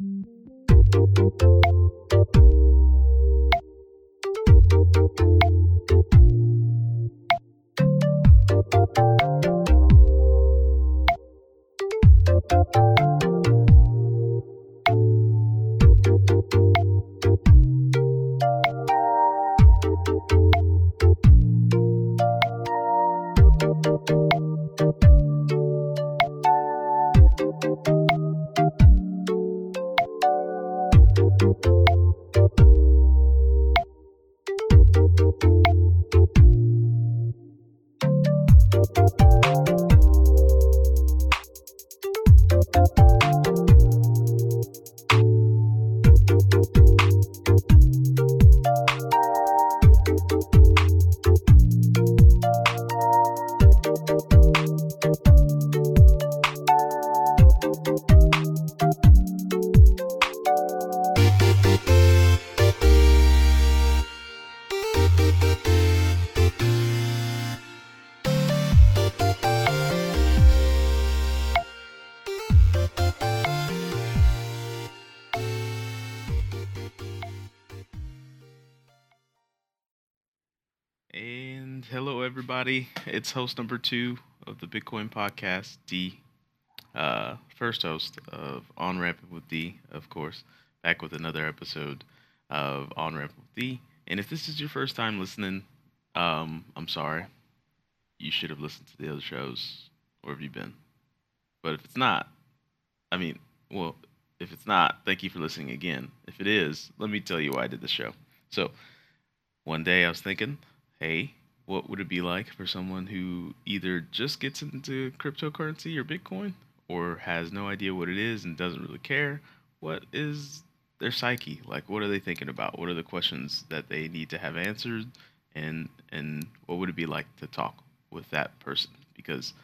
And everybody. It's host number two of the Bitcoin podcast, Dee. Uh, first host of On Ramping with Dee, of course, back with another episode of On Ramping with Dee. And if this is your first time listening, um, I'm sorry. You should have listened to the other shows. Where have you been? But if it's not, I mean, well, if it's not, thank you for listening again. If it is, let me tell you why I did the show. So, one day I was thinking, hey, what would it be like for someone who either just gets into cryptocurrency or Bitcoin or has no idea what it is and doesn't really care? What is their psyche? Like what are they thinking about? What are the questions that they need to have answered and and what would it be like to talk with that person? Because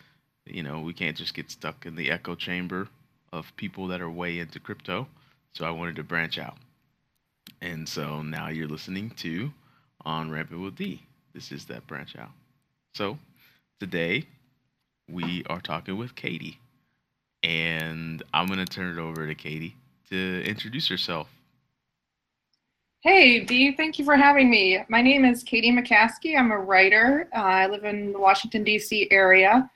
you know, we can't just get stuck in the echo chamber of people that are way into crypto. So I wanted to branch out. And so now you're listening to On Ramping with Dee. This is that branch out. So today we are talking with Katie. And I'm going to turn it over to Katie to introduce herself. Hey, Dee, thank you for having me. My name is Katie McCaskey. I'm a writer. Uh, I live in the Washington, D.C. area.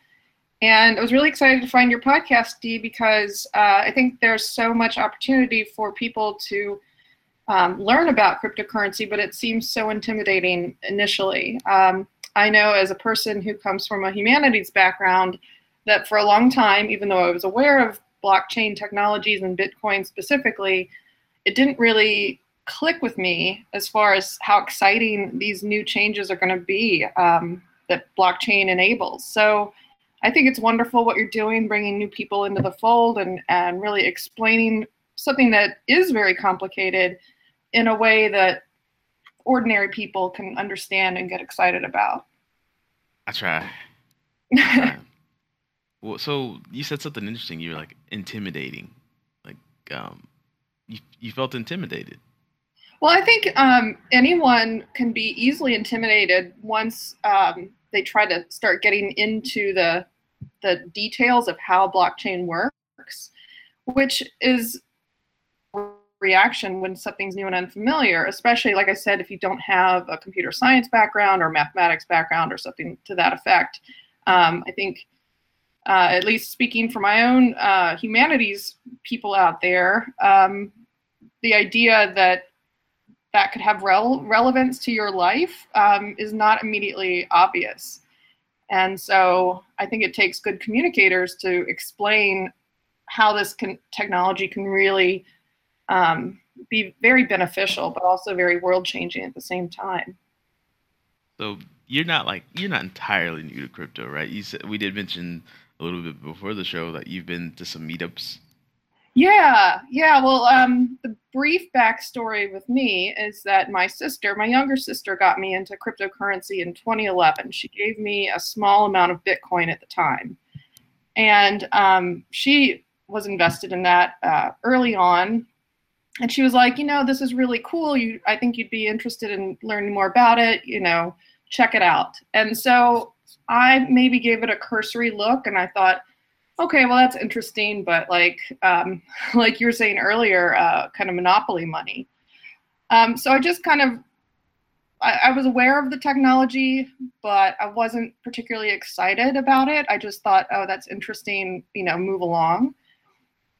And I was really excited to find your podcast, Dee, because uh, I think there's so much opportunity for people to um, learn about cryptocurrency, but it seems so intimidating initially. Um, I know as a person who comes from a humanities background that for a long time, even though I was aware of blockchain technologies and Bitcoin specifically, it didn't really click with me as far as how exciting these new changes are going to be um, that blockchain enables. So I think it's wonderful what you're doing, bringing new people into the fold and, and really explaining something that is very complicated in a way that ordinary people can understand and get excited about. I try. I try. well, so you said something interesting. You're like intimidating. Like, um, you, you felt intimidated. Well, I think um, anyone can be easily intimidated once um, they try to start getting into the the details of how blockchain works, which is reaction when something's new and unfamiliar, especially, like I said, if you don't have a computer science background or mathematics background or something to that effect. Um, I think, uh, at least speaking for my own uh, humanities people out there, um, the idea that that could have rel- relevance to your life um, is not immediately obvious. And so I think it takes good communicators to explain how this can, technology can really um, be very beneficial, but also very world changing at the same time. So you're not like you're not entirely new to crypto, right? You said we did mention a little bit before the show that you've been to some meetups. Yeah, yeah. Well, um, the brief backstory with me is that my sister, my younger sister, got me into cryptocurrency in 2011. She gave me a small amount of Bitcoin at the time, and um, she was invested in that uh, early on and she was like, you know, this is really cool. You, I think you'd be interested in learning more about it. You know, check it out. And so I maybe gave it a cursory look, and I thought, okay, well that's interesting, but like um, like you were saying earlier, uh, kind of monopoly money. Um, so I just kind of I, I, was aware of the technology, but I wasn't particularly excited about it. I just thought, oh, that's interesting, you know, move along.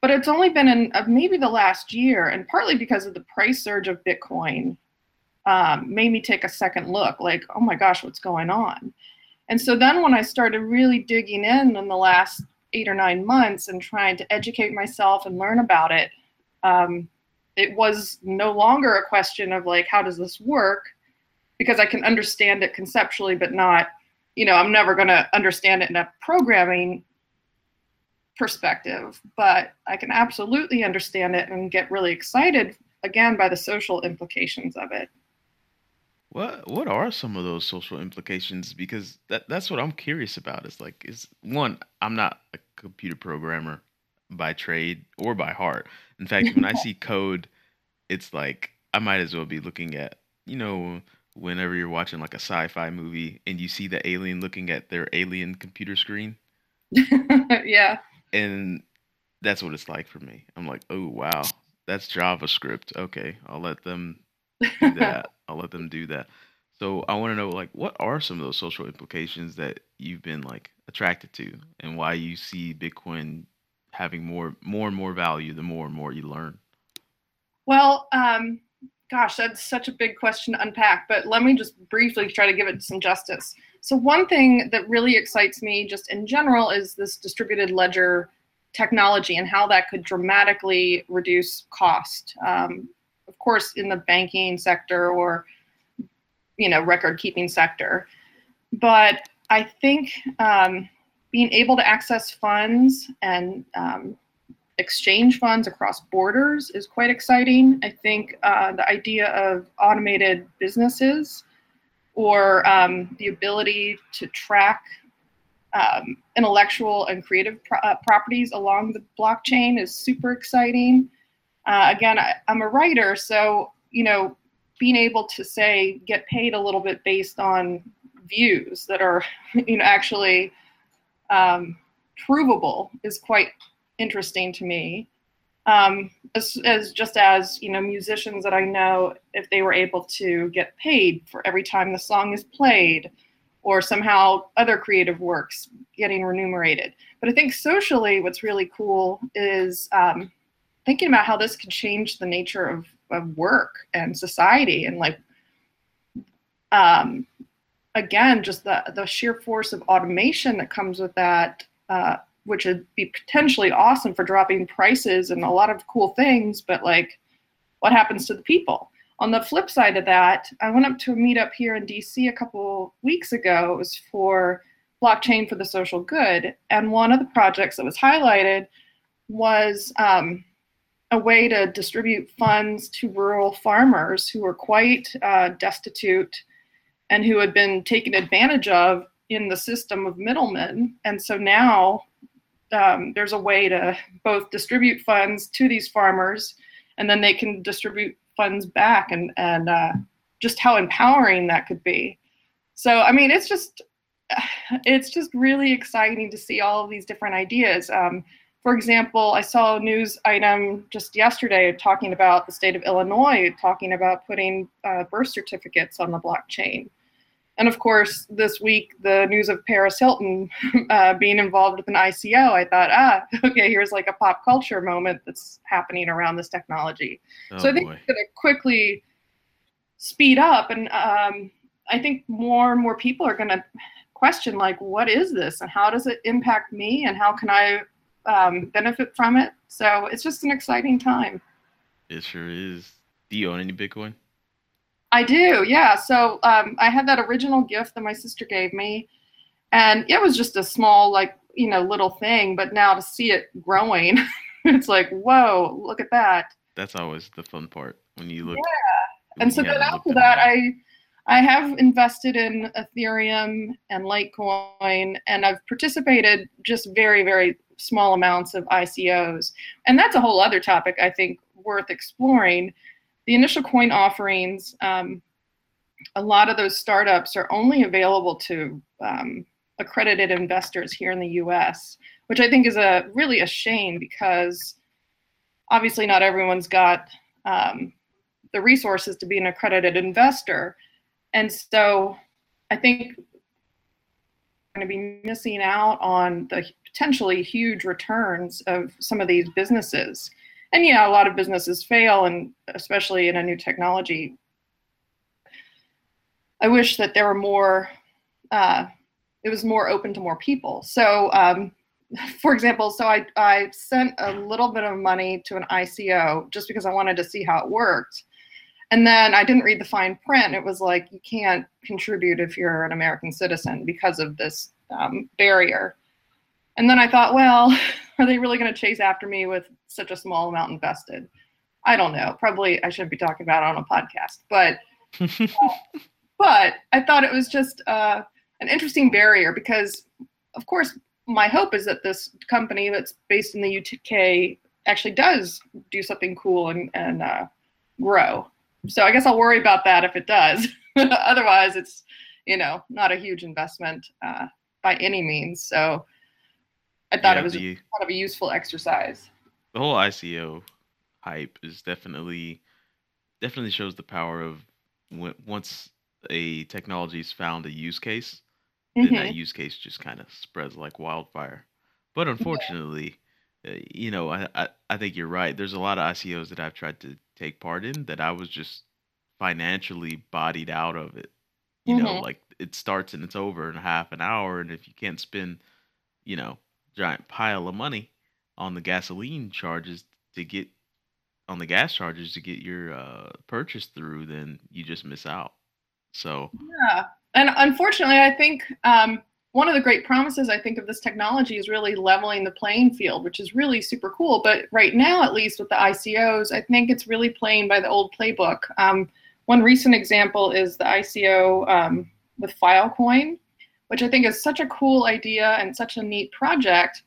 But it's only been in uh, maybe the last year, and partly because of the price surge of Bitcoin, um, made me take a second look. Like, oh my gosh, what's going on? And so then when I started really digging in in the last eight or nine months and trying to educate myself and learn about it, um, it was no longer a question of like, how does this work? Because I can understand it conceptually, but not, you know, I'm never going to understand it in a programming perspective, but I can absolutely understand it and get really excited again by the social implications of it. What what are some of those social implications? Because that that's what I'm curious about. Is like is one, I'm not a computer programmer by trade or by heart. In fact, when I see code, it's like I might as well be looking at, you know, whenever you're watching like a sci-fi movie and you see the alien looking at their alien computer screen. yeah. And that's what it's like for me. I'm like, "Oh, wow. That's JavaScript. Okay, I'll let them do that. I'll let them do that. So I want to know, like, what are some of those social implications that you've been like attracted to, and why you see Bitcoin having more, more and more value the more and more you learn. Well, um, gosh, that's such a big question to unpack. But let me just briefly try to give it some justice. So one thing that really excites me, just in general, is this distributed ledger technology and how that could dramatically reduce cost. Um, of course, in the banking sector or you know record keeping sector, but I think um, being able to access funds and um, exchange funds across borders is quite exciting. I think uh, the idea of automated businesses or um, the ability to track um, intellectual and creative pro- uh, properties along the blockchain is super exciting. Uh, again, I, I'm a writer, so you know, being able to say get paid a little bit based on views that are, you know, actually um, provable is quite interesting to me. Um, as, as just as you know, musicians that I know, if they were able to get paid for every time the song is played, or somehow other creative works getting remunerated. But I think socially, what's really cool is um, thinking about how this could change the nature of, of work and society and like um, again just the, the sheer force of automation that comes with that uh, which would be potentially awesome for dropping prices and a lot of cool things but like what happens to the people on the flip side of that i went up to a meetup here in dc a couple weeks ago it was for blockchain for the social good and one of the projects that was highlighted was um, a way to distribute funds to rural farmers who were quite uh, destitute and who had been taken advantage of in the system of middlemen. And so now um, there's a way to both distribute funds to these farmers and then they can distribute funds back and, and uh, just how empowering that could be. So, I mean, it's just, it's just really exciting to see all of these different ideas. Um, for example, I saw a news item just yesterday talking about the state of Illinois talking about putting uh, birth certificates on the blockchain. And of course, this week, the news of Paris Hilton uh, being involved with an ICO, I thought, ah, okay, here's like a pop culture moment that's happening around this technology. Oh, so I think boy. it's going to quickly speed up. And um, I think more and more people are going to question, like, what is this? And how does it impact me? And how can I um, benefit from it. So it's just an exciting time. It sure is. Do you own any Bitcoin? I do, yeah. So um, I had that original gift that my sister gave me, and it was just a small, like, you know, little thing. But now to see it growing, it's like, whoa, look at that. That's always the fun part when you look. Yeah. And so then after that, I I have invested in Ethereum and Litecoin, and I've participated just very, very small amounts of ICOs. And that's a whole other topic I think worth exploring. The initial coin offerings, um, a lot of those startups are only available to um, accredited investors here in the US, which I think is a really a shame because obviously not everyone's got um, the resources to be an accredited investor. And so I think going to be missing out on the potentially huge returns of some of these businesses. And yeah, a lot of businesses fail, and especially in a new technology. I wish that there were more. Uh, it was more open to more people. So, um, for example, so I I sent a little bit of money to an ICO just because I wanted to see how it worked. And then I didn't read the fine print. It was like you can't contribute if you're an American citizen because of this um, barrier. And then I thought, well, are they really going to chase after me with such a small amount invested? I don't know. Probably I shouldn't be talking about it on a podcast, but uh, but I thought it was just uh, an interesting barrier because, of course, my hope is that this company that's based in the UK actually does do something cool and, and uh, grow. So I guess I'll worry about that if it does. Otherwise, it's you know not a huge investment uh, by any means. So I thought yeah, it was kind of a useful exercise. The whole ICO hype is definitely definitely shows the power of when, once a technology is found a use case, mm-hmm. then that use case just kind of spreads like wildfire. But unfortunately, yeah. uh, you know, I, I I think you're right. There's a lot of ICOs that I've tried to take part in that I was just financially bodied out of it. You mm-hmm. know, like it starts and it's over in half an hour, and if you can't spend, you know, giant pile of money on the gasoline charges to get on the gas charges to get your uh, purchase through, then you just miss out. So yeah, and unfortunately, I think um, one of the great promises I think of this technology is really leveling the playing field, which is really super cool. But right now, at least with the ICOs, I think it's really playing by the old playbook. Um, one recent example is the ICO um, with Filecoin, which I think is such a cool idea and such a neat project.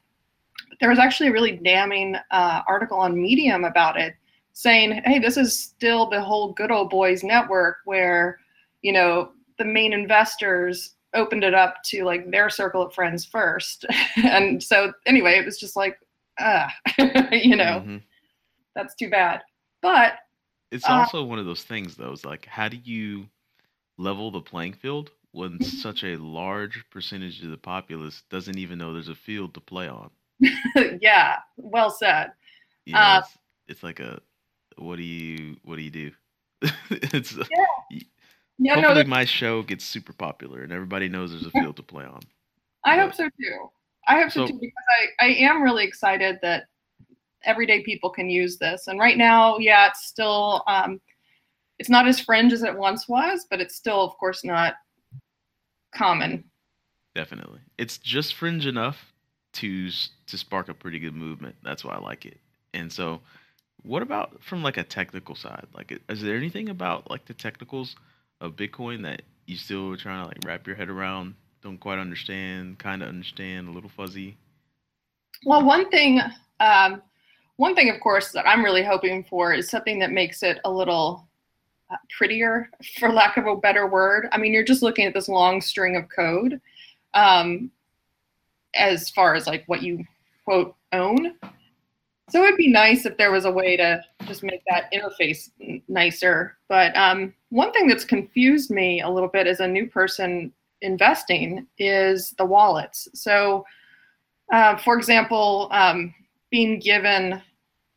There was actually a really damning uh, article on Medium about it, saying, "Hey, this is still the whole good old boys network where, you know, the main investors opened it up to like their circle of friends first. and so anyway, it was just like, ah, you know, mm-hmm. that's too bad. But it's uh, also one of those things though, it's like how do you level the playing field when such a large percentage of the populace doesn't even know there's a field to play on? yeah, well said. You know, uh, it's, it's, like a what do you what do you do? it's yeah. Yeah, Hopefully, no, my show gets super popular and everybody knows there's a field to play on. I but, hope so too. I hope so, so too because I, I am really excited that everyday people can use this. And right now, yeah, it's still um, it's not as fringe as it once was, but it's still, of course, not common. Definitely, it's just fringe enough to to spark a pretty good movement. That's why I like it. And so, what about from like a technical side? Like, is there anything about like the technicals? of Bitcoin that you still trying to like wrap your head around, don't quite understand, kind of understand, a little fuzzy? Well, one thing, um, one thing, of course, that I'm really hoping for is something that makes it a little uh, prettier, for lack of a better word. I mean, you're just looking at this long string of code, um, as far as like what you quote own. So it'd be nice if there was a way to just make that interface nicer. But um, one thing that's confused me a little bit as a new person investing is the wallets. So, uh, for example, um, being given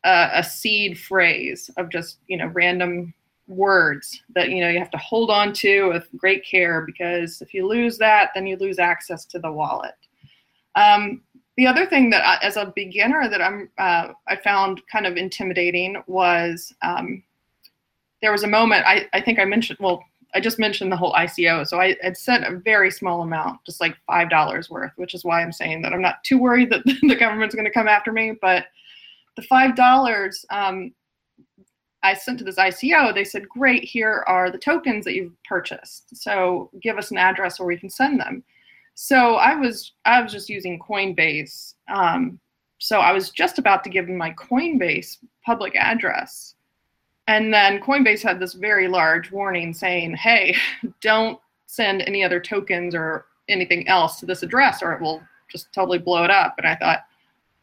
a, a, seed phrase of just you know random words that you know you have to hold on to with great care because if you lose that, then you lose access to the wallet. Um, the other thing that I, as a beginner that I'm uh, I found kind of intimidating was um, there was a moment I, I think I mentioned well I just mentioned the whole ICO so I had sent a very small amount just like five dollars worth which is why I'm saying that I'm not too worried that the government's going to come after me but the five dollars um, I sent to this ICO they said great here are the tokens that you've purchased so give us an address where we can send them so I was I was just using Coinbase. Um, so I was just about to give them my Coinbase public address. And then Coinbase had this very large warning saying, hey, don't send any other tokens or anything else to this address or it will just totally blow it up. And I thought,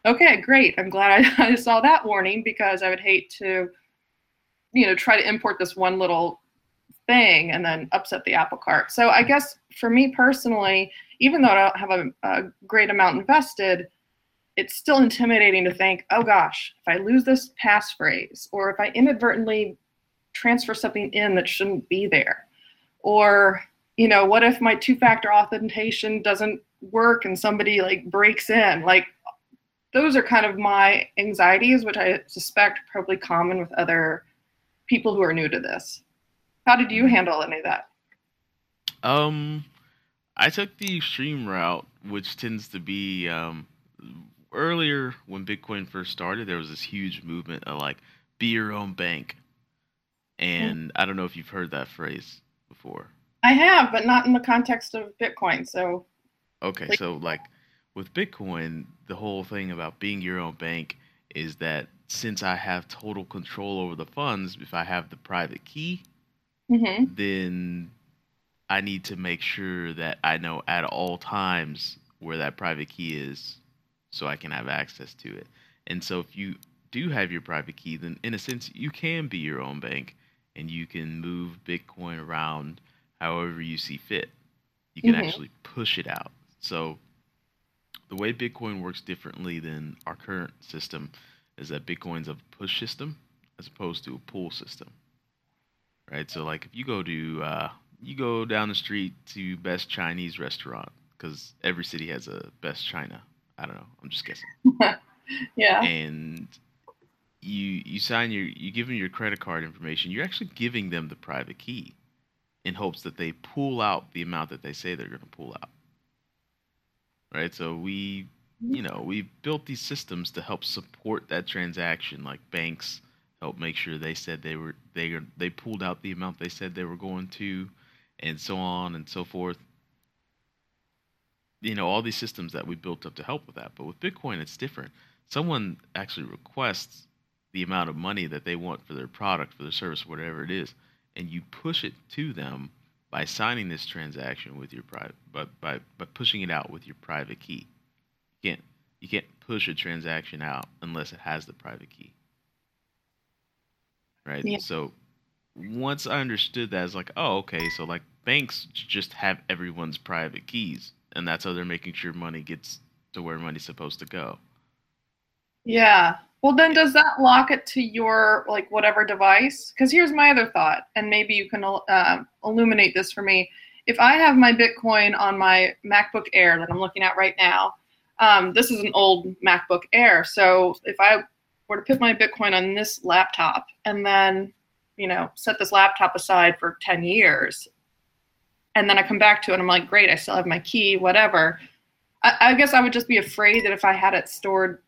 okay, great. I'm glad I, I saw that warning because I would hate to, you know, try to import this one little thing and then upset the apple cart. So I guess for me personally, even though I don't have a, a great amount invested, it's still intimidating to think, oh gosh, if I lose this passphrase or if I inadvertently transfer something in that shouldn't be there, or you know, what if my two-factor authentication doesn't work and somebody like breaks in? Like those are kind of my anxieties, which I suspect probably common with other people who are new to this. How did you handle any of that? Um, I took the extreme route, which tends to be um, earlier when Bitcoin first started. There was this huge movement of like be your own bank, and mm-hmm. I don't know if you've heard that phrase before. I have, but not in the context of Bitcoin. So. Okay, like, so like with Bitcoin, the whole thing about being your own bank is that since I have total control over the funds, if I have the private key, mm-hmm. then I need to make sure that I know at all times where that private key is so I can have access to it. And so if you do have your private key, then in a sense, you can be your own bank and you can move Bitcoin around however you see fit. You can mm-hmm. actually push it out. So the way Bitcoin works differently than our current system is that Bitcoin's a push system as opposed to a pull system right? So like if you go to uh, you go down the street to best Chinese restaurant because every city has a best China. I don't know. I'm just guessing. yeah. And you you sign your you give them your credit card information. You're actually giving them the private key in hopes that they pull out the amount that they say they're going to pull out. Right? So we you know, we built these systems to help support that transaction like banks help make sure they said they were they they pulled out the amount they said they were going to, and so on and so forth. You know all these systems that we built up to help with that. But with Bitcoin, it's different. Someone actually requests the amount of money that they want for their product, for their service, whatever it is, and you push it to them by signing this transaction with your private, but by by pushing it out with your private key. You can't you can't push a transaction out unless it has the private key right? Yeah. So once I understood that, it's like, oh, okay, so like banks just have everyone's private keys, and that's how they're making sure money gets to where money's supposed to go. Yeah. Well, then does that lock it to your like whatever device? Because here's my other thought, and maybe you can uh, illuminate this for me. If I have my Bitcoin on my MacBook Air that I'm looking at right now, um, this is an old MacBook Air. So if I were to put my Bitcoin on this laptop and then, you know, set this laptop aside for 10 years, and then I come back to it and I'm like, great, I still have my key, whatever. I, I guess I would just be afraid that if I had it stored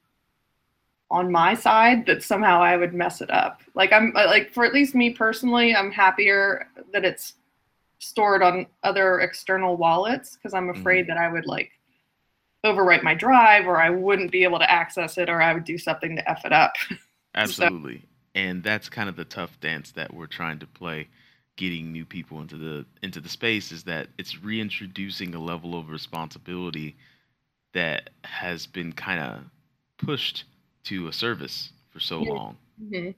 on my side that somehow I would mess it up. Like I'm like for at least me personally, I'm happier that it's stored on other external wallets because I'm afraid mm-hmm. that I would like overwrite my drive or I wouldn't be able to access it or I would do something to F it up. Absolutely. so. And that's kind of the tough dance that we're trying to play getting new people into the into the space is that it's reintroducing a level of responsibility that has been kind of pushed to a service for so long. Mm-hmm.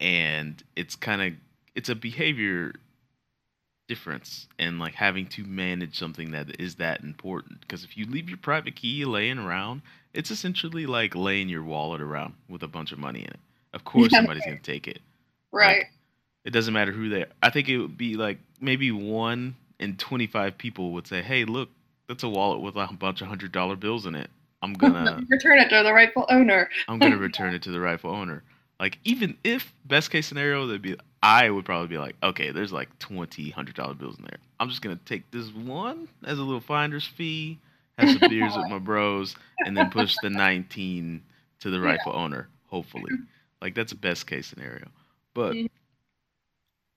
And it's kind of it's a behavior difference and like having to manage something that is that important. Because if you leave your private key laying around it's essentially like laying your wallet around with a bunch of money in it. Of course yeah. somebody's going to take it. Right. like, it doesn't matter who they are. I think it would be like maybe one in 25 people would say hey look that's a wallet with a bunch of hundred dollar bills in it. I'm gonna return it to the rightful owner. I'm gonna return it to the rightful owner. Like even if best case scenario, they'd be I would probably be like, okay, there's like twenty hundred dollar bills in there. I'm just gonna take this one as a little finder's fee, have some beers with my bros, and then push the nineteen to the rightful yeah. owner. Hopefully, like that's a best case scenario. But mm-hmm.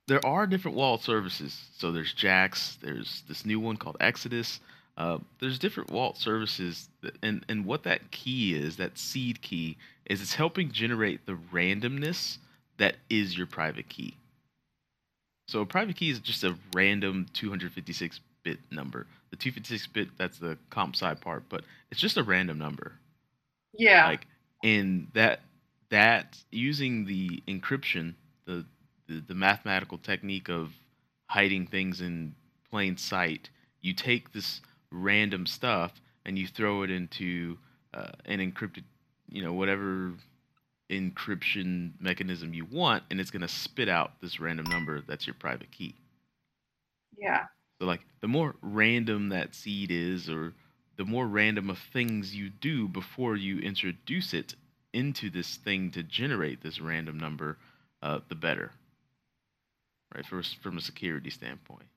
there are different wallet services. So there's Jaxx. There's this new one called Exodus. Uh, there's different wallet services, that, and and what that key is, that seed key, is it's helping generate the randomness that is your private key. So a private key is just a random 256 bit number. the 256 bit that's the comp sci part, but it's just a random number. Yeah. Like in that that using the encryption, the, the the mathematical technique of hiding things in plain sight, you take this random stuff and you throw it into uh, an encrypted, you know, whatever encryption mechanism you want, and it's going to spit out this random number that's your private key. yeah. So, like, the more random that seed is, or the more random of things you do before you introduce it into this thing to generate this random number, uh, the better. Right, first from a security standpoint.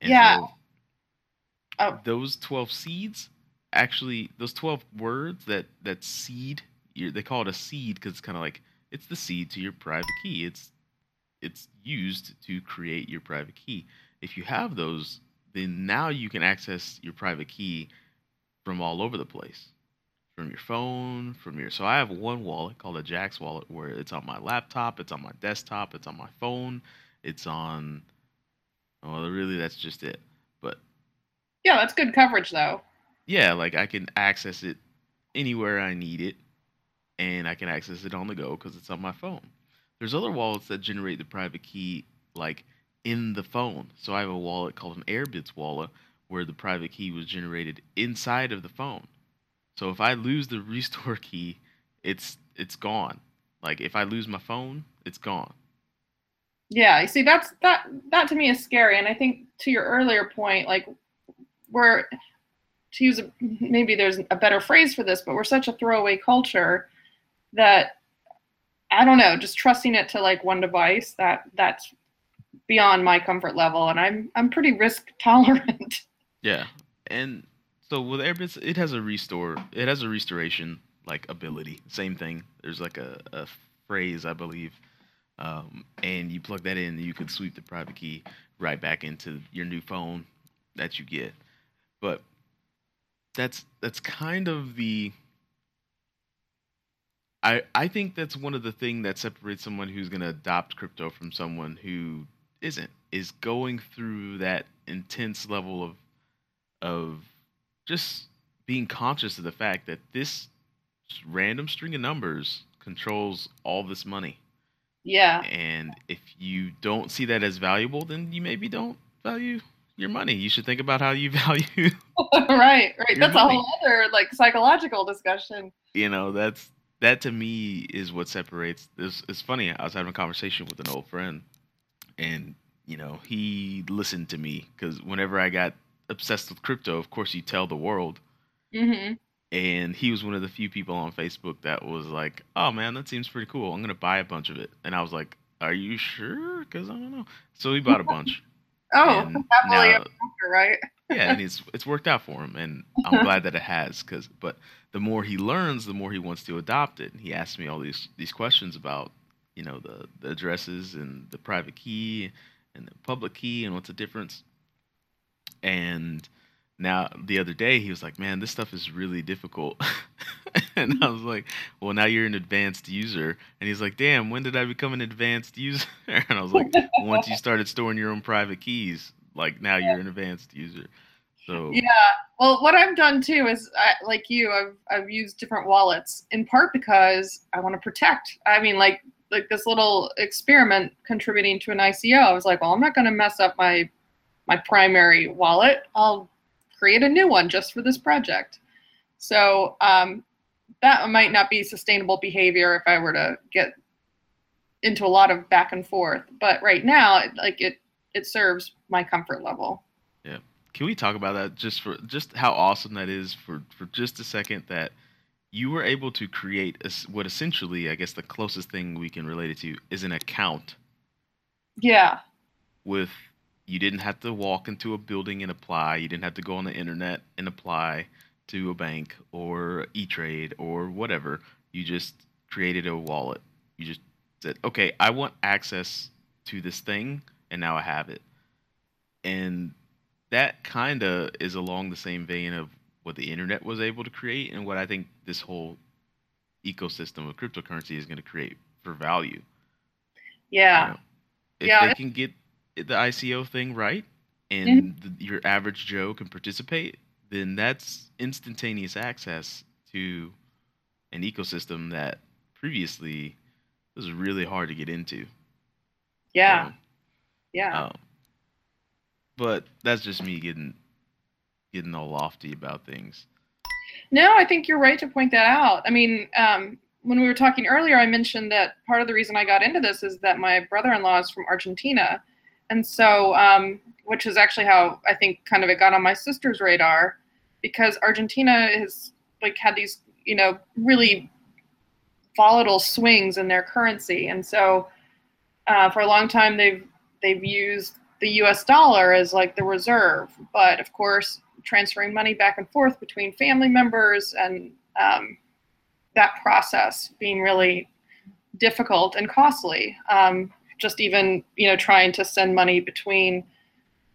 And Yeah. so Oh. those twelve seeds, actually, those twelve words that that seed, they call it a seed because it's kind of like it's the seed to your private key. It's it's used to create your private key. If you have those, then now you can access your private key from all over the place. From your phone, from your so I have one wallet called a Jaxx wallet where it's on my laptop, it's on my desktop, it's on my phone, it's on well really that's just it. But Yeah, that's good coverage though. yeah, like I can access it anywhere I need it, and I can access it on the go because it's on my phone. There's other wallets that generate the private key like in the phone. So I have a wallet called an Airbitz wallet where the private key was generated inside of the phone. So if I lose the restore key, it's it's gone. Like if I lose my phone, it's gone. Yeah, you see that's that that to me is scary and I think to your earlier point like we're to use a, maybe there's a better phrase for this but we're such a throwaway culture that I don't know just trusting it to like one device that that's beyond my comfort level and I'm I'm pretty risk tolerant. Yeah, and so with Airbitz, it has a restore. It has a restoration like ability. Same thing. There's like a, a phrase I believe, um, and you plug that in, and you can sweep the private key right back into your new phone that you get. But that's that's kind of the. I I think that's one of the thing that separates someone who's going to adopt crypto from someone who isn't is going through that intense level of of just being conscious of the fact that this random string of numbers controls all this money. yeah. And if you don't see that as valuable, then you maybe don't value your money. You should think about how you value, right, right. That's a whole other like psychological discussion. you know, that's that to me is what separates this it's funny, I was having a conversation with an old friend and you know, he listened to me cuz whenever I got obsessed with crypto, of course you tell the world hmm and he was one of the few people on Facebook that was like, "Oh man, that seems pretty cool. I'm gonna buy a bunch of it." And I was like, "Are you sure? Because I don't know." So he bought a bunch. Oh, and happily now- after, right? yeah, and it's it's worked out for him, and I'm glad that it has. Cause, but the more he learns, the more he wants to adopt it. And he asked me all these these questions about, you know, the the addresses and the private key and the public key and what's the difference. And now the other day he was like, "Man, this stuff is really difficult," and I was like, "Well, now you're an advanced user." And he's like, "Damn, when did I become an advanced user?" And I was like, "Once you started storing your own private keys, like now you're an advanced user." So Yeah. Well, what I've done too is, I, like you, I've I've used different wallets in part because I want to protect. I mean, like like this little experiment contributing to an ICO. I was like, well, I'm not going to mess up my my primary wallet. I'll create a new one just for this project. So um, that might not be sustainable behavior if I were to get into a lot of back and forth. But right now, like it it serves my comfort level. Can we talk about that just for just how awesome that is for for just a second that you were able to create a what essentially I guess the closest thing we can relate it to is an account Yeah. with you didn't have to walk into a building and apply, you didn't have to go on the internet and apply to a bank or E-Trade or whatever. You just created a wallet. You just said, "Okay, I want access to this thing and now I have it." And that kind of is along the same vein of what the internet was able to create and what I think this whole ecosystem of cryptocurrency is going to create for value. Yeah. You know, if Yeah, they can get the ICO thing right, and the, your average Joe can participate, then that's instantaneous access to an ecosystem that previously was really hard to get into. Yeah. Yeah. um, but that's just me getting getting all lofty about things. No, I think you're right to point that out. I mean, um, when we were talking earlier, I mentioned that part of the reason I got into this is that my brother-in-law is from Argentina, and so, um, which is actually how I think kind of it got on my sister's radar, because Argentina has like had these, you know, really volatile swings in their currency, and so uh, for a long time they've they've used the U.S. dollar as like the reserve, but of course transferring money back and forth between family members and um, that process being really difficult and costly. Um, just even you know trying to send money between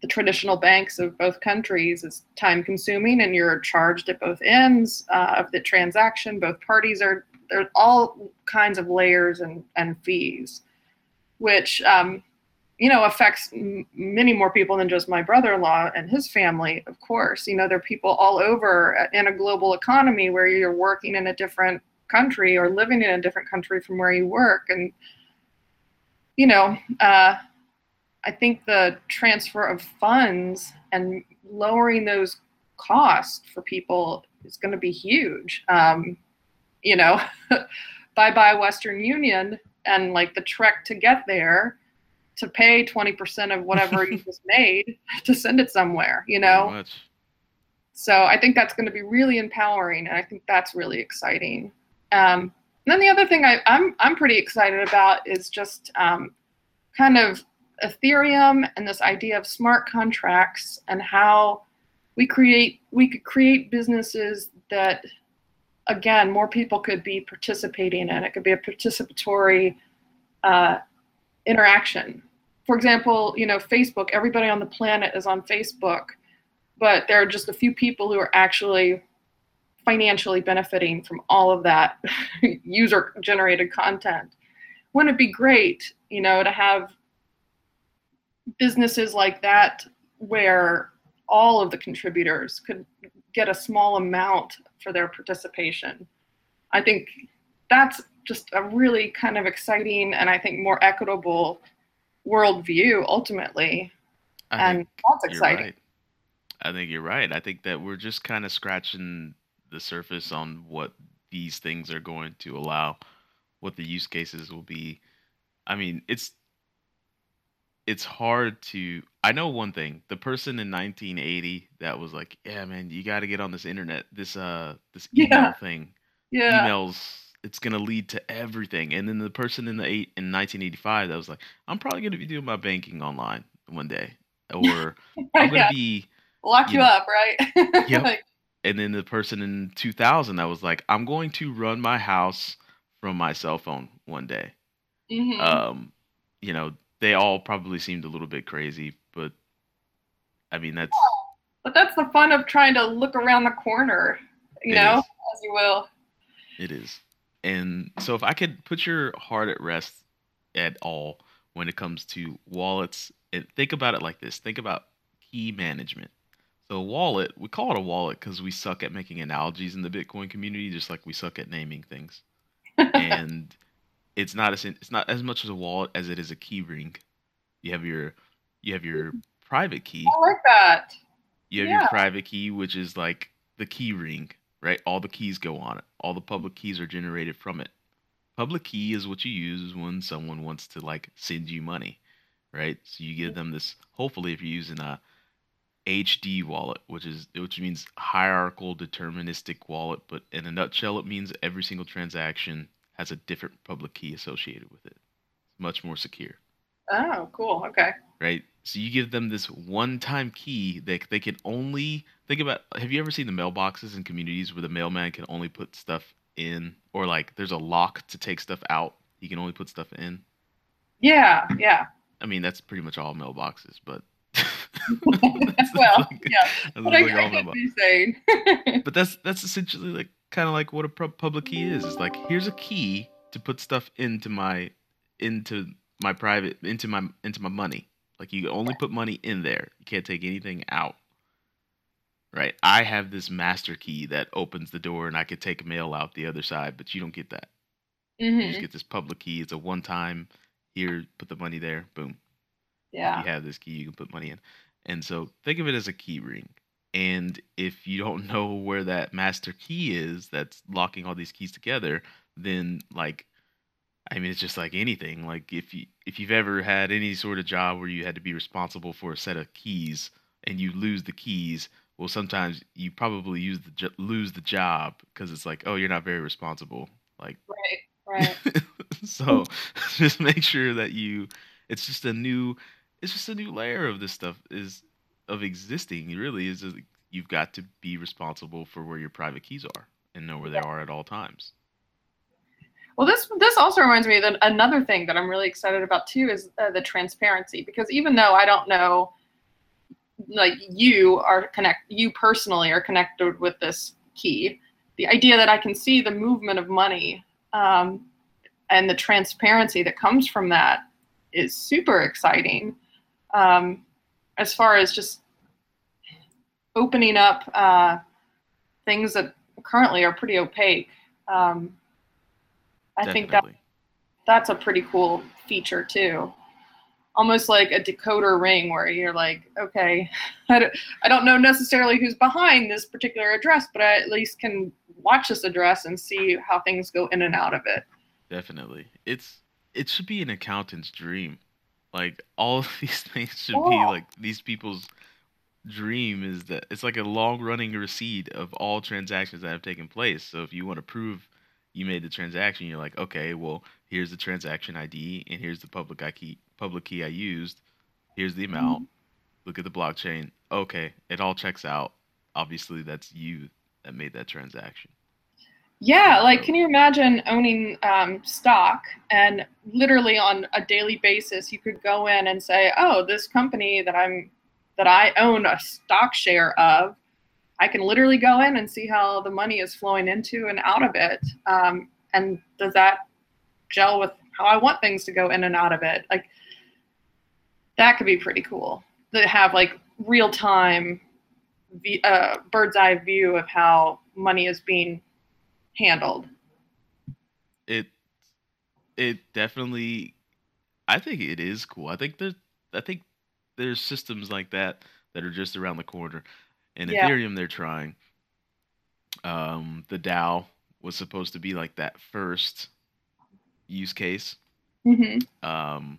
the traditional banks of both countries is time consuming, and you're charged at both ends uh, of the transaction. Both parties are there's all kinds of layers and, and fees, which um, you know affects m- many more people than just my brother-in-law and his family of course. You know there are people all over in a global economy where you're working in a different country or living in a different country from where you work. And you know uh, i think the transfer of funds and lowering those costs for people is going to be huge. Um, you know bye bye western union and like the trek to get there to pay 20% of whatever you just made to send it somewhere, you know? So I think that's going to be really empowering, and I think that's really exciting. Um, and then the other thing I, I'm I'm pretty excited about is just um, kind of Ethereum and this idea of smart contracts and how we create we could create businesses that again more people could be participating in. It could be a participatory uh, interaction. For example, you know, Facebook, everybody on the planet is on Facebook, but there are just a few people who are actually financially benefiting from all of that user generated content. Wouldn't it be great, you know, to have businesses like that where all of the contributors could get a small amount for their participation? I think that's just a really kind of exciting and I think more equitable worldview ultimately. I and that's exciting. right. I think you're right. I think that we're just kind of scratching the surface on what these things are going to allow, what the use cases will be. I mean, it's it's hard to I know one thing. The person in 1980 that was like, "Yeah, man, you got to get on this internet, this uh this email Yeah. thing. Yeah. Emails it's going to lead to everything." And then the person in the eight in 1985 that was like, "I'm probably going to be doing my banking online one day." Or I'm going to yeah. be Lock you know- up, right? Yep. Like, and then the person in 2000 that was like, "I'm going to run my house from my cell phone one day." mhm. Um, you know, they all probably seemed a little bit crazy, but I mean, that's but that's the fun of trying to look around the corner, you It know, is. as you will. it is. And so if I could put your heart at rest at all when it comes to wallets, and think about it like this. Think about key management. So a wallet, we call it a wallet because we suck at making analogies in the Bitcoin community, just like we suck at naming things. and it's not as it's not as much as a wallet as it is a key ring. You have your you have your private key. I like that. You have Yeah. your private key, which is like the key ring, right? All the keys go on it. All the public keys are generated from it. Public key is what you use when someone wants to like send you money, right? So you give them this. Hopefully, if you're using a HD wallet, which is which means hierarchical deterministic wallet, but in a nutshell, it means every single transaction has a different public key associated with it. It's much more secure Oh, cool. Okay. right? So you give them this one-time key that they can only think about. Have you ever seen the mailboxes in communities where the mailman can only put stuff in, or like there's a lock to take stuff out? He can only put stuff in. Yeah, yeah. I mean, that's pretty much all mailboxes, but well, like- yeah. that's But I, like all I you're saying. But that's that's essentially like kind of like what a public key is. It's like here's a key to put stuff into my into my private into my into my money, Like you only put money in there. You can't take anything out. Right? I have this master key that opens the door and I could take mail out the other side, but you don't get that. Mm-hmm. You just get this public key. It's a one time here, put the money there, boom. Yeah. You have this key, you can put money in. And so think of it as a key ring. And if you don't know where that master key is that's locking all these keys together, then like I mean it's just like anything. Like if you if you've ever had any sort of job where you had to be responsible for a set of keys and you lose the keys, well sometimes you probably use the jo- lose the job because it's like, "Oh, you're not very responsible." Like Right. Right. so just make sure that you it's just a new it's just a new layer of this stuff is of existing really is just, you've got to be responsible for where your private keys are and know where they are at all times Well, this this also reminds me that another thing that I'm really excited about too is uh, the transparency because even though I don't know, like you are connect, you personally are connected with this key, the idea that I can see the movement of money um, and the transparency that comes from that is super exciting. Um, as far as just opening up uh, things that currently are pretty opaque. Um, I think that that's a pretty cool feature too. Almost like a decoder ring where you're like, okay, I don't, I don't know necessarily who's behind this particular address, but I at least can watch this address and see how things go in and out of it. Definitely. It's it should be an accountant's dream. Like all of these things should be like these people's dream is that it's like a long running receipt of all transactions that have taken place. So if you want to prove you made the transaction, you're like, okay, well, here's the transaction ID and here's the public I key public key I used. Here's the amount. Look at the blockchain. Okay, it all checks out. Obviously that's you that made that transaction. Yeah, like can you imagine owning um, stock and literally on a daily basis you could go in and say, "Oh, this company that I'm that I own a stock share of, I can literally go in and see how the money is flowing into and out of it, um, and does that gel with how I want things to go in and out of it? Like that could be pretty cool to have like real time, uh, bird's eye view of how money is being handled. it it definitely i think it is cool i think there's i think there's systems like that that are just around the corner in Yeah. ethereum they're trying um the dao was supposed to be like that first use case hmm um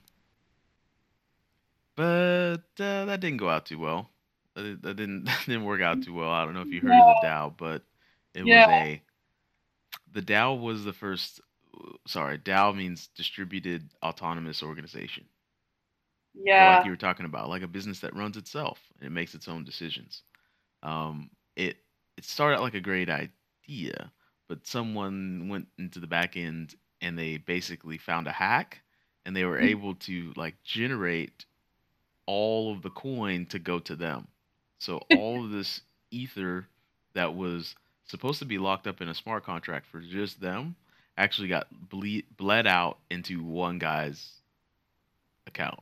but uh, that didn't go out too well that, that didn't that didn't work out too well i don't know if you heard of the dao but it Yeah. was a the DAO was the first. Sorry, DAO means distributed autonomous organization. So Yeah. like you were talking about, like a business that runs itself and it makes its own decisions. Um, it it started out like a great idea, but someone went into the back end and they basically found a hack, and they were Mm. able to like generate all of the coin to go to them. So all of this ether that was supposed to be locked up in a smart contract for just them actually got ble- bled out into one guy's account.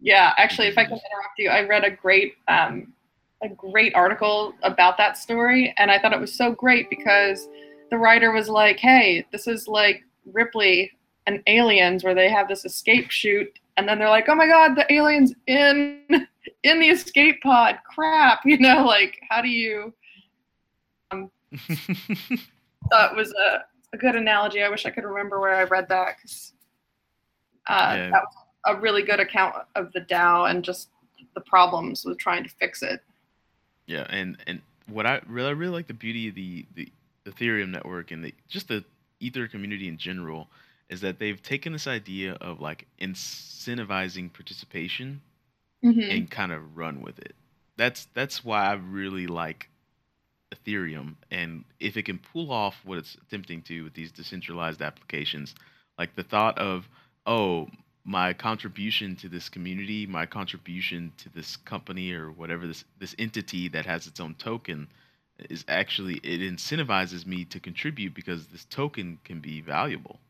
Yeah. Actually, if I can interrupt you, I read a great um, a great article about that story, and I thought it was so great because the writer was like, "Hey, this is like Ripley and Aliens, where they have this escape chute." And then they're like, "Oh my God, the aliens in in the escape pod! Crap! You know, like how do you?" Thought it was a, a good analogy. I wish I could remember where I read that because uh, Yeah. that was a really good account of the DAO and just the problems with trying to fix it. Yeah, and and what I really I really like the beauty of the the Ethereum network and the just the Ether community in general is that they've taken this idea of like incentivizing participation hmm and kind of run with it. That's that's why I really like Ethereum, and if it can pull off what it's attempting to with these decentralized applications, like the thought of oh my contribution to this community, my contribution to this company or whatever this this entity that has its own token is actually it incentivizes me to contribute because this token can be valuable.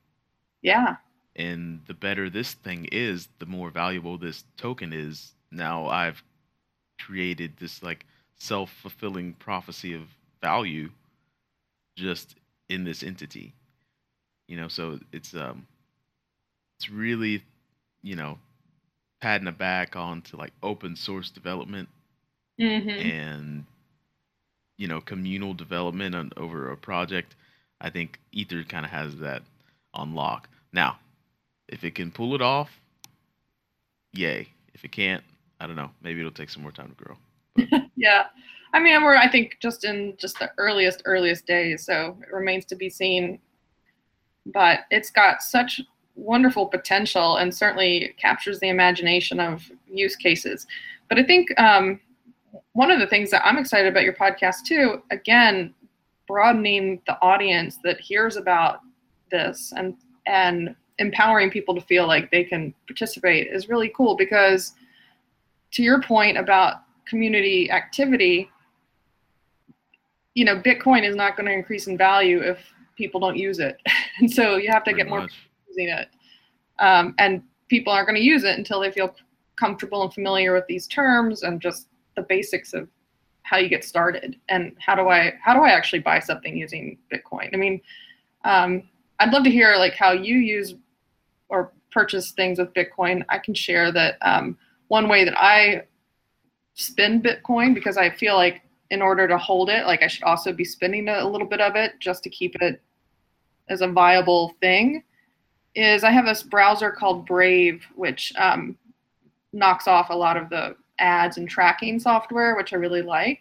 Yeah, And the better this thing is, the more valuable this token is. Now I've created this like self fulfilling prophecy of value just in this entity. You know, so it's um it's really, you know, patting a back onto like open source development hmm and you know communal development on, over a project. I think Ether kind of has that on lock. Now, if it can pull it off, yay. If it can't, I don't know. Maybe it'll take some more time to grow. Yeah. I mean, we're, I think, just in just the earliest, earliest days. So it remains to be seen. But it's got such wonderful potential and certainly captures the imagination of use cases. But I think um, one of the things that I'm excited about your podcast too, again, broadening the audience that hears about this and and empowering people to feel like they can participate is really cool because to your point about community activity you know bitcoin is not going to increase in value if people don't use it and so you have to Pretty get more much. Using it. Um, and people aren't going to use it until they feel comfortable and familiar with these terms and just the basics of how you get started and how do I how do I actually buy something using Bitcoin. I mean, um, I'd love to hear like how you use or purchase things with Bitcoin. I can share that um, one way that I spend Bitcoin because I feel like in order to hold it, like I should also be spending a little bit of it just to keep it as a viable thing is I have this browser called Brave, which um, knocks off a lot of the ads and tracking software, which I really like.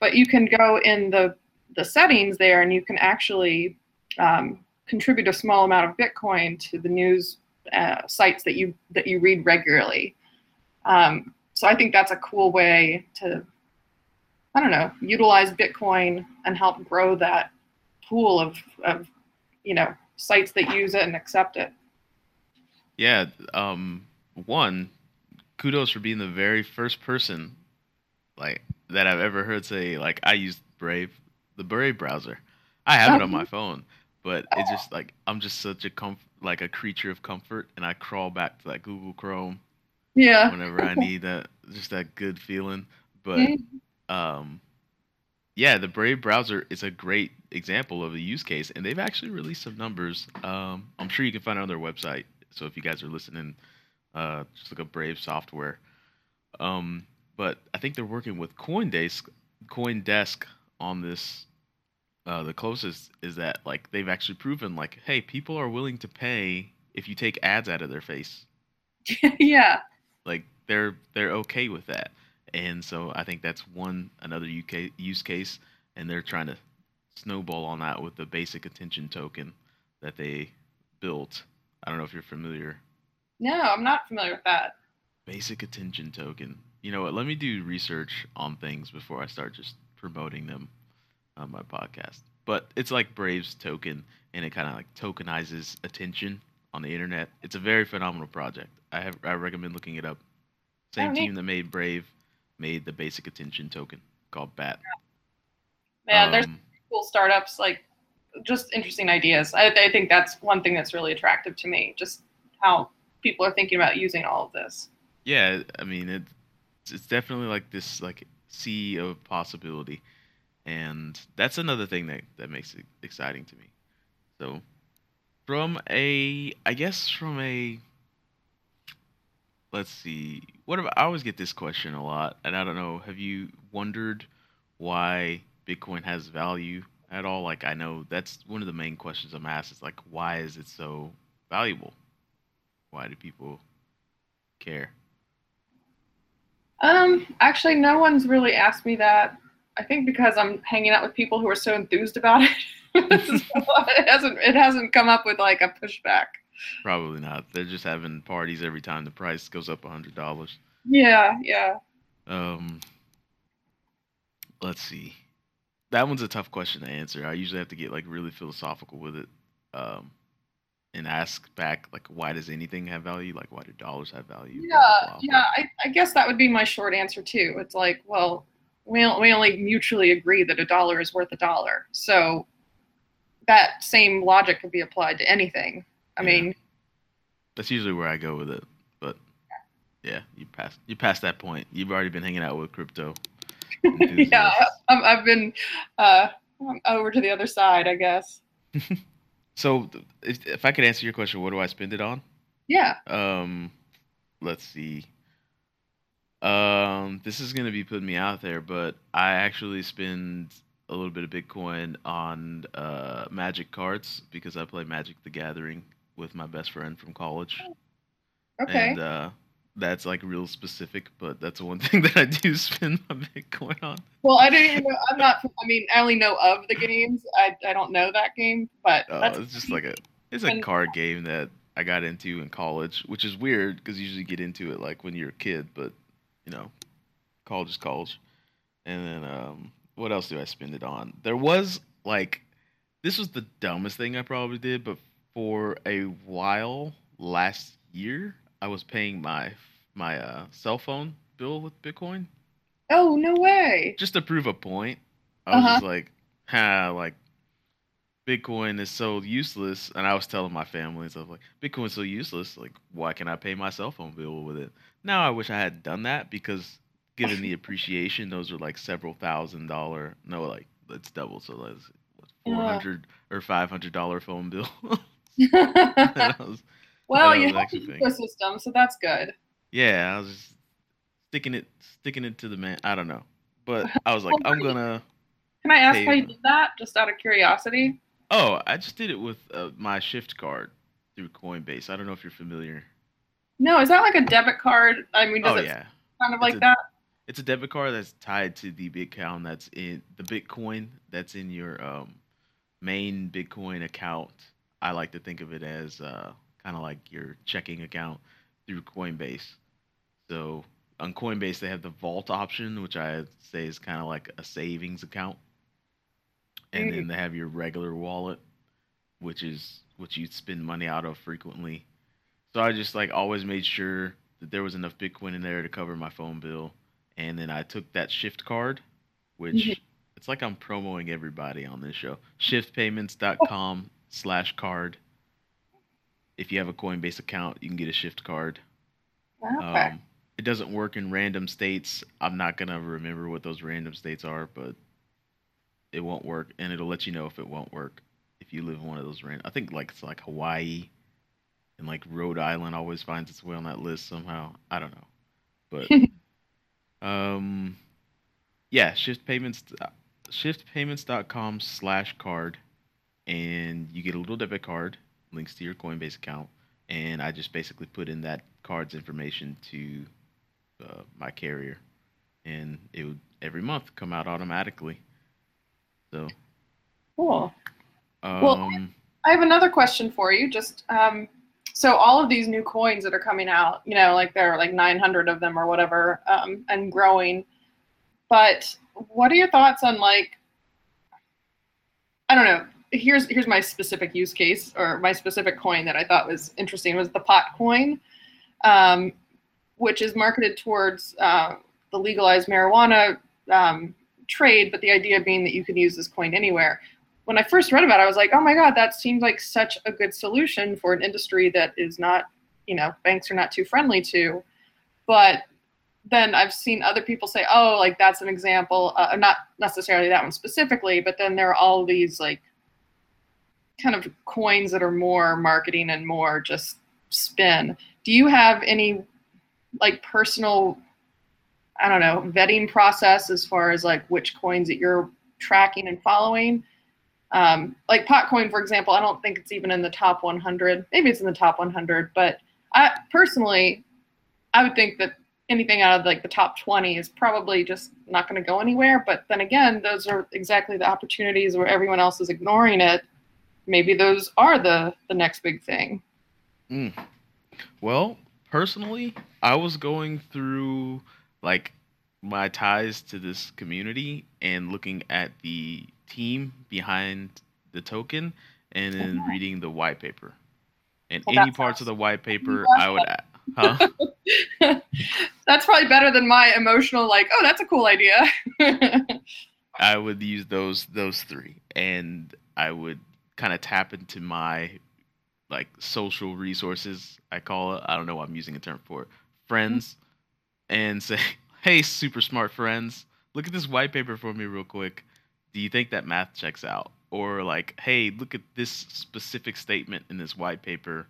But you can go in the the settings there, and you can actually um, contribute a small amount of Bitcoin to the news uh, sites that you that you read regularly. Um, so I think that's a cool way to, I don't know, utilize Bitcoin and help grow that pool of, of you know, sites that use it and accept it. Yeah. Um. One, kudos for being the very first person, like that I've ever heard say like I use Brave, the Brave browser. I have it on my phone, but it's just like I'm just such a comf- like a creature of comfort, and I crawl back to like Google Chrome Yeah. whenever I need that, just that good feeling. But Mhm. um, yeah, the Brave browser is a great example of a use case, and they've actually released some numbers. Um, I'm sure you can find it on their website. So if you guys are listening, uh, just look up Brave software. Um, but I think they're working with CoinDesk, CoinDesk on this. Uh, the closest is that like they've actually proven like, hey, people are willing to pay if you take ads out of their face yeah. like they're they're okay with that and so i think that's one another uk use case and they're trying to snowball on that with the basic attention token that they built. I don't know if you're familiar. No, I'm not familiar with that. basic attention token. You know what? Let me do research on things before i start just promoting them on my podcast. But it's like brave's token and it kind of like tokenizes attention on the internet. It's a very phenomenal project. I have i recommend looking it up. Oh, Same Oh, neat. team that made brave made the basic attention token called bat Man, there's Um, cool startups like just interesting ideas. I, I think that's one thing that's really attractive to me. Just how people are thinking about using all of this. yeah i mean it, it's definitely like this like sea of possibility and that's another thing that that makes it exciting to me so from a i guess from a let's see what about i always get this question a lot and i don't know have you wondered why bitcoin has value at all like i know that's one of the main questions i'm asked is like why is it so valuable why do people care Um, actually, no one's really asked me that. I think because I'm hanging out with people who are so enthused about it. It hasn't it hasn't come up with like a pushback. Probably not. They're just having parties every time the price goes up a hundred dollars. Yeah, yeah. Um, let's see. That one's a tough question to answer. I usually have to get like really philosophical with it, um, and ask back like, why does anything have value? Like, why do dollars have value? Yeah, yeah. I, I guess that would be my short answer too. It's like, well, we we only mutually agree that a dollar is worth a dollar. So that same logic could be applied to anything. I Yeah. mean, That's usually where I go with it. But yeah, you passed you passed that point. You've already been hanging out with crypto. yeah. I've, I've been uh, over to the other side, I guess. So if, if I could answer your question, what do I spend it on? Yeah. Um, let's see. Um, this is gonna be putting me out there, but I actually spend a little bit of Bitcoin on uh, Magic cards because I play Magic: The Gathering with my best friend from college, Okay. and uh, that's like real specific. But that's the one thing that I do spend my Bitcoin on. well, I didn't even know. I'm not. I mean, I only know of the games. I, I don't know that game, but Uh, that's it's just like a it's a card game that I got into in college, which is weird because you usually get into it like when you're a kid, but you know, college is college. And then um, what else do I spend it on? There was like this was the dumbest thing I probably did, but for a while last year, I was paying my my uh, cell phone bill with Bitcoin oh no way. just to prove a point. I was Uh-huh. just like, ha, like Bitcoin is so useless. And I was telling my family and stuff like, Bitcoin's so useless. Like, why can I pay my cell phone bill with it? Now I wish I had done that because given the appreciation, those are like several thousand dollar. No, like it's double. So that's what, Yeah. four hundred or five hundred dollar phone bill. Was- well, you have the ecosystem, so that's good. yeah, I was just sticking it, sticking it to the man. I don't know, but I was like, I'm gonna. Can I ask how you did that, just out of curiosity? Oh, I just did it with uh, my Shift card through Coinbase. I don't know if you're familiar. No, is that like a debit card? I mean, does Oh it yeah, kind of It's like a- that? it's a debit card that's tied to the big account that's in the Bitcoin that's in your um, main Bitcoin account. I like to think of it as uh, kind of like your checking account through Coinbase. So on Coinbase they have the Vault option, which I say is kind of like a savings account, and then they have your regular wallet, which is what you spend money out of frequently. So I just like always made sure that there was enough Bitcoin in there to cover my phone bill, and then I took that Shift card, which Mhm. it's like I'm promoting everybody on this show. Shiftpayments.com slash card. If you have a Coinbase account, you can get a Shift card. Okay. Um, it doesn't work in random states. I'm not gonna remember what those random states are, but it won't work, and it'll let you know if it won't work if you live in one of those random. I think like it's like Hawaii, and like Rhode Island always finds its way on that list somehow. I don't know, but um, yeah, shift payments, shiftpayments.com slash card, and you get a little debit card links to your Coinbase account, and I just basically put in that card's information to uh, my carrier, and it would every month come out automatically. So, cool. um, Well, I have another question for you. Just um, so all of these new coins that are coming out, you know, like there are like 900 of them or whatever, um, and growing. But what are your thoughts on like? I don't know. Here's here's my specific use case or my specific coin that I thought was interesting was the pot coin, um, which is marketed towards uh, the legalized marijuana um, trade, but the idea being that you can use this coin anywhere when I first read about it, I was like, oh my God, that seems like such a good solution for an industry that is not, you know, banks are not too friendly to. But then I've seen other people say, oh, like that's an example, uh, not necessarily that one specifically, but then there are all these like kind of coins that are more marketing and more just spin. Do you have any like personal, I don't know, vetting process as far as like which coins that you're tracking and following? Um, like Potcoin, for example, I don't think it's even in the top 100. Maybe it's in the top 100, but I personally, I would think that anything out of like the top 20 is probably just not going to go anywhere. But then again, those are exactly the opportunities where everyone else is ignoring it. Maybe those are the the next big thing. Mm. Well, personally, I was going through like my ties to this community and looking at the team behind the token and then reading the white paper. And Well, any parts of the white paper, I would add. Huh? That's probably better than my emotional like, oh, that's a cool idea. I would use those those three, and I would kind of tap into my like social resources. I call it. I don't know why I'm using a term for it. Friends, and say, "Hey, super smart friends, look at this white paper for me real quick. Do you think that math checks out?" Or like, "Hey, look at this specific statement in this white paper.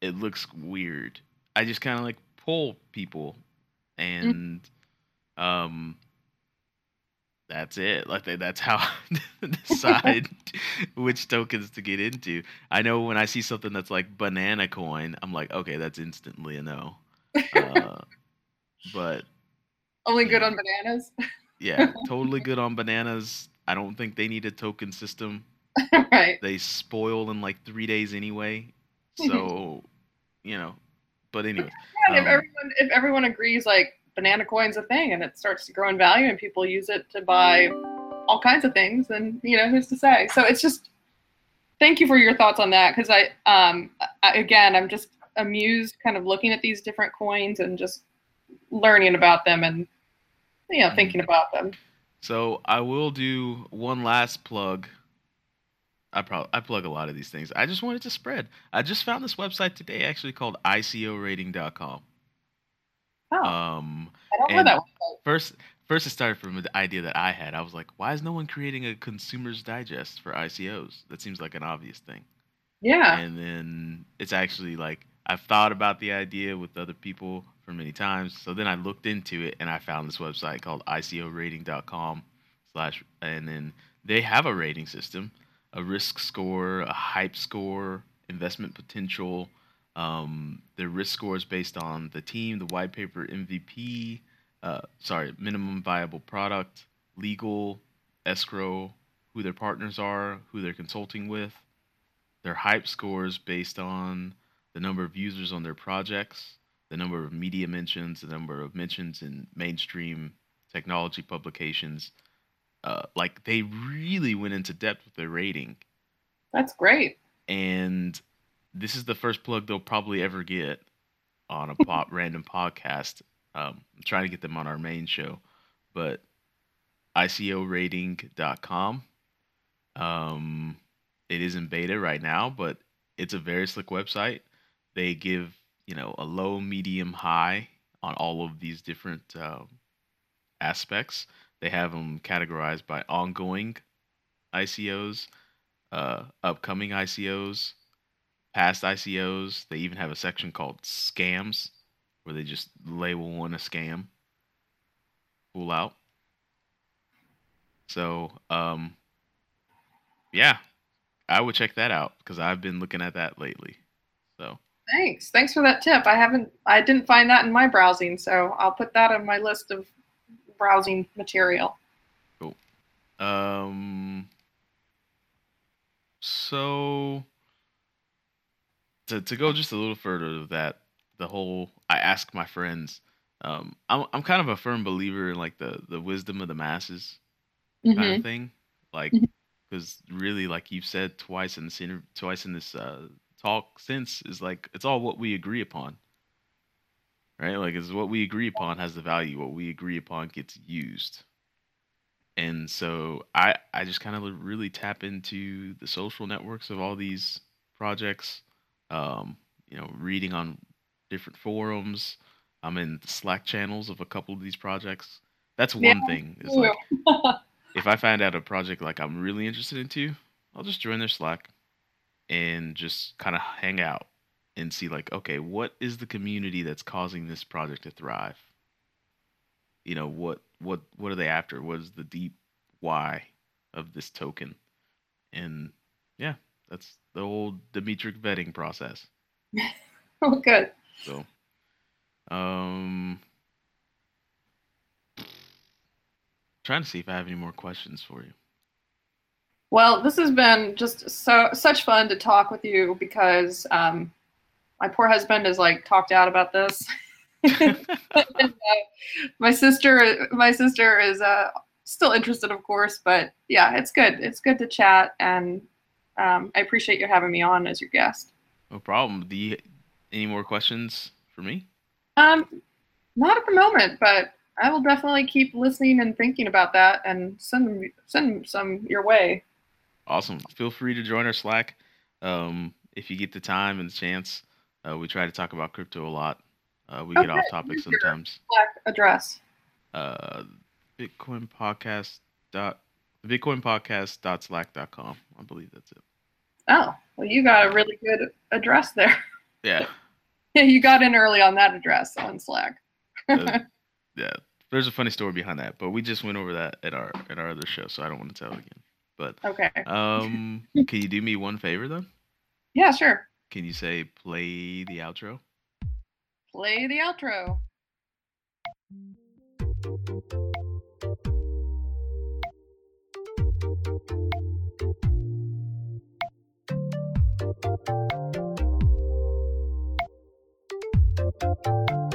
It looks weird." I just kind of like pull people, and um, that's it. Like they, that's how I decide which tokens to get into. I know when I see something that's like banana coin, I'm like, okay, that's instantly a no. Uh, but Only good yeah. on bananas. yeah, totally good on bananas. I don't think they need a token system. right. They spoil in like three days anyway. So, you know. But anyways, And if um, everyone if everyone agrees like banana coin's a thing and it starts to grow in value and people use it to buy all kinds of things, and you know who's to say? So it's just thank you for your thoughts on that because I um I, again I'm just amused kind of looking at these different coins and just learning about them and you know thinking about them. So I will do one last plug. I probably I plug a lot of these things. I just wanted to spread. I just found this website today actually called ICOrating.com. Oh, Um, I don't know that website. first first it started from the idea that I had. I was like, why is no one creating a consumer's digest for ICOs? That seems like an obvious thing. Yeah. And then it's actually like I've thought about the idea with other people for many times. So then I looked into it and I found this website called ICOrating.com slash and then they have a rating system, a risk score, a hype score, investment potential. Um, their risk scores based on the team, the white paper MVP, uh, sorry, minimum viable product, legal, escrow, who their partners are, who they're consulting with their hype scores based on the number of users on their projects, the number of media mentions, the number of mentions in mainstream technology publications. Uh, like they really went into depth with their rating, That's great. and this is the first plug they'll probably ever get on a pop random podcast. Um, I'm trying to get them on our main show, but ICOrating.com. Um, it is in beta right now, but it's a very slick website. They give you know a low, medium, high on all of these different um, aspects. They have them categorized by ongoing ICOs, uh, upcoming ICOs, past ICOs. They even have a section called scams, where they just label one a scam. Pull out. So, um, yeah, I would check that out because I've been looking at that lately. So, Thanks. Thanks for that tip. I haven't I didn't find that in my browsing, so I'll put that on my list of browsing material. um, so to to go just a little further with that, the whole I ask my friends. Um, I'm I'm kind of a firm believer in like the the wisdom of the masses. kind Mhm. of thing. Like, because really, like you've said twice in this inter- twice in this uh, talk since is like it's all what we agree upon, right? Like, is what we agree upon has the value. What we agree upon gets used. And so I I just kind of really tap into the social networks of all these projects. Um, you know, reading on different forums. I'm in Slack channels of a couple of these projects. That's one Yeah, thing. Is like if I find out a project like I'm really interested into, I'll just join their Slack and just kind of hang out and see like, okay, what is the community that's causing this project to thrive? You know, what what what are they after? What is the deep why of this token? And yeah, that's the old Dimitri vetting process. Oh, good. So, um, trying to see if I have any more questions for you. Well, this has been just so such fun to talk with you because um, my poor husband is like talked out about this. And, uh, my sister, my sister is uh, still interested, of course, but yeah, it's good. It's good to chat, and um, I appreciate you having me on as your guest. No problem. Do you any more questions for me? Um, not at the moment, but I will definitely keep listening and thinking about that, and send send some your way. Awesome. Feel free to join our Slack. Um, if you get the time and the chance, uh, we try to talk about crypto a lot. Uh, we Oh, get off topic your- sometimes. Slack address. Uh, Bitcoin podcast dot Bitcoin podcast dot slack dot com. I believe that's it. Oh, well, you got a really good address there. Yeah. yeah, you got in early on that address on Slack. Uh, yeah. There's a funny story behind that, but we just went over that at our at our other show, so I don't want to tell it again. But Okay. um, can you do me one favor though? Yeah, sure. Can you say play the outro? Play the outro. Thank you